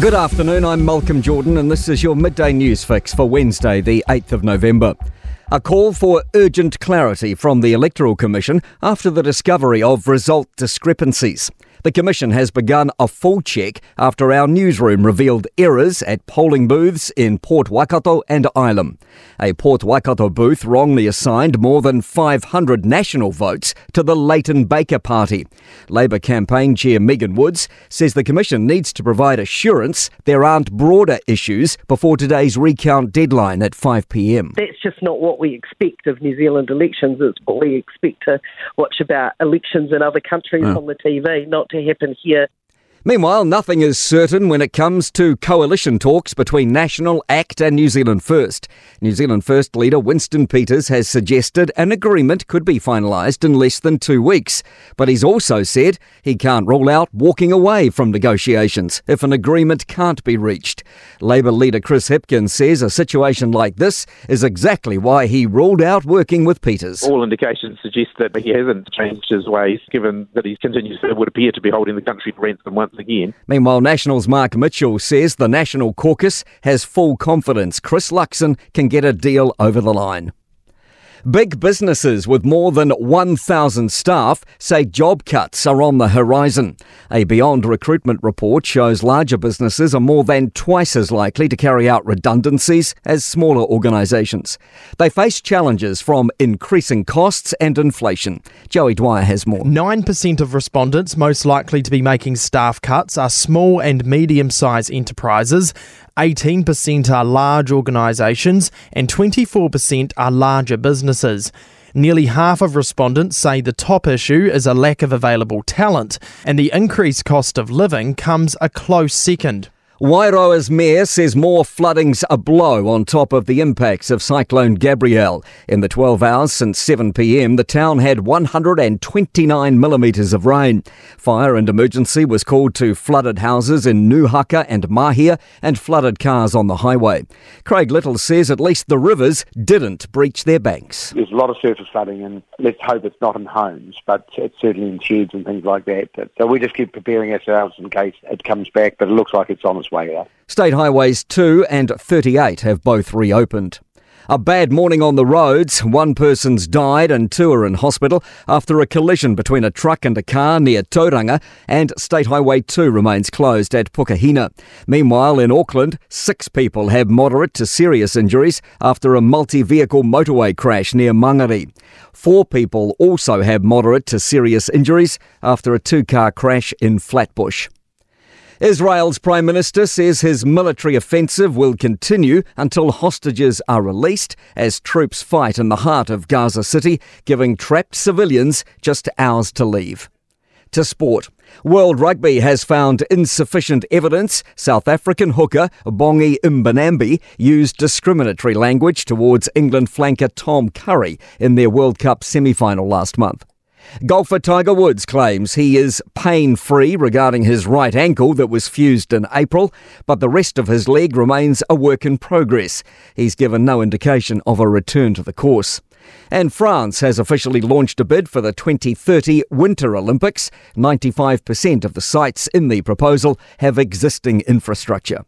Good afternoon, I'm Malcolm Jordan, and this is your midday news fix for Wednesday, the 8th of November. A call for urgent clarity from the Electoral Commission after the discovery of result discrepancies. The Commission has begun a full check after our newsroom revealed errors at polling booths in Port Waikato and Ilam. A Port Waikato booth wrongly assigned more than 500 national votes to the Leighton Baker Party. Labour campaign chair Megan Woods says the Commission needs to provide assurance there aren't broader issues before today's recount deadline at 5pm. That's just not what we expect of New Zealand elections. It's what we expect to watch about elections in other countries hmm. on the TV, not to happen here. Meanwhile, nothing is certain when it comes to coalition talks between National, ACT, and New Zealand First. New Zealand First leader Winston Peters has suggested an agreement could be finalised in less than two weeks. But he's also said he can't rule out walking away from negotiations if an agreement can't be reached. Labour leader Chris Hipkins says a situation like this is exactly why he ruled out working with Peters. all indications suggest that he hasn't changed his ways, given that he continues, it would appear to be holding the country to ransom once again. Meanwhile, Nationals Mark Mitchell says the National Caucus has full confidence Chris Luxon can get a deal over the line. Big businesses with more than 1,000 staff say job cuts are on the horizon. A Beyond recruitment report shows larger businesses are more than twice as likely to carry out redundancies as smaller organisations. They face challenges from increasing costs and inflation. Joey Dwyer has more. 9% of respondents most likely to be making staff cuts are small and medium sized enterprises, 18% are large organisations, and 24% are larger businesses. Nearly half of respondents say the top issue is a lack of available talent, and the increased cost of living comes a close second. Wairoa's mayor says more flooding's a blow on top of the impacts of Cyclone Gabrielle. In the 12 hours since 7pm, the town had 129 millimetres of rain. Fire and emergency was called to flooded houses in Nuhaka and Mahia and flooded cars on the highway. Craig Little says at least the rivers didn't breach their banks. There's a lot of surface flooding, and let's hope it's not in homes, but it's certainly in sheds and things like that. So we just keep preparing ourselves in case it comes back, but it looks like it's on its way out. State Highways 2 and 38 have both reopened. A bad morning on the roads. One person's died and two are in hospital after a collision between a truck and a car near Tauranga, and State Highway 2 remains closed at Pukehina. Meanwhile, in Auckland, six people have moderate to serious injuries after a multi vehicle motorway crash near Mangere. Four people also have moderate to serious injuries after a two car crash in Flatbush. Israel's Prime Minister says his military offensive will continue until hostages are released as troops fight in the heart of Gaza City, giving trapped civilians just hours to leave. To sport. World Rugby has found insufficient evidence South African hooker Bongi Mbonambi used discriminatory language towards England flanker Tom Curry in their World Cup semi-final last month. Golfer Tiger Woods claims he is pain free regarding his right ankle that was fused in April, but the rest of his leg remains a work in progress. He's given no indication of a return to the course. And France has officially launched a bid for the 2030 Winter Olympics. 95% of the sites in the proposal have existing infrastructure.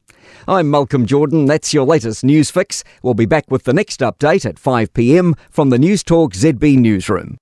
I'm Malcolm Jordan. That's your latest news fix. We'll be back with the next update at 5 pm from the Newstalk ZB Newsroom.